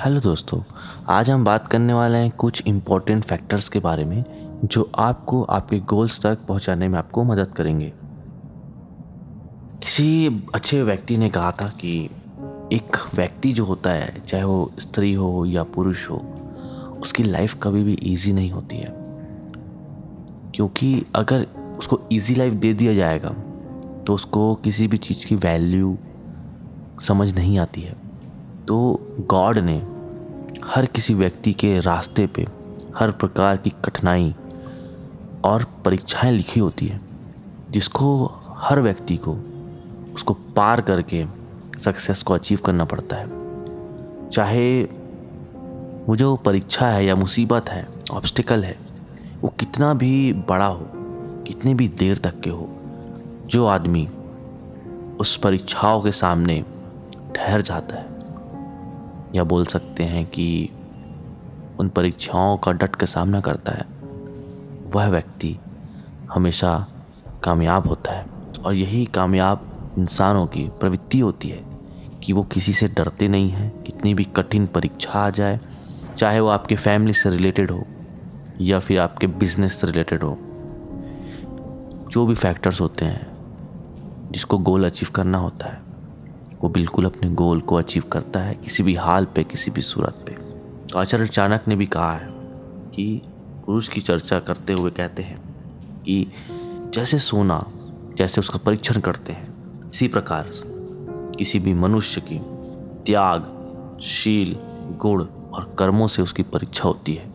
Hello दोस्तों, आज हम बात करने वाले हैं कुछ इम्पोर्टेंट फैक्टर्स के बारे में, जो आपको आपके गोल्स तक पहुँचाने में आपको मदद करेंगे। किसी अच्छे व्यक्ति ने कहा था कि एक व्यक्ति जो होता है, चाहे वो स्त्री हो या पुरुष हो, उसकी लाइफ कभी भी इजी नहीं होती है। क्योंकि अगर उसको इजी लाइफ दे दिया जाएगा तो उसको किसी भी चीज़ की वैल्यू समझ नहीं आती है। तो गॉड ने हर किसी व्यक्ति के रास्ते पे हर प्रकार की कठिनाई और परीक्षाएँ लिखी होती है, जिसको हर व्यक्ति को उसको पार करके सक्सेस को अचीव करना पड़ता है। चाहे वो जो परीक्षा है या मुसीबत है ऑब्स्टिकल है, वो कितना भी बड़ा हो, कितने भी देर तक के हो, जो आदमी उस परीक्षाओं के सामने ठहर जाता है या बोल सकते हैं कि उन परीक्षाओं का डट के सामना करता है। वह व्यक्ति हमेशा कामयाब होता है और यही कामयाब इंसानों की प्रवृत्ति होती है कि वो किसी से डरते नहीं हैं, कितनी भी कठिन परीक्षा आ जाए, चाहे वो आपके फैमिली से रिलेटेड हो या फिर आपके बिज़नेस से रिलेटेड हो। जो भी फैक्टर्स होते हैं जिसको गोल अचीव करना होता है वो बिल्कुल अपने गोल को अचीव करता है, किसी भी हाल पे, किसी भी सूरत पे। तो आचार्य चाणक्य ने भी कहा है कि पुरुष की चर्चा करते हुए कहते हैं कि जैसे सोना, जैसे उसका परीक्षण करते हैं, इसी प्रकार किसी भी मनुष्य की त्याग, शील, गुण और कर्मों से उसकी परीक्षा होती है।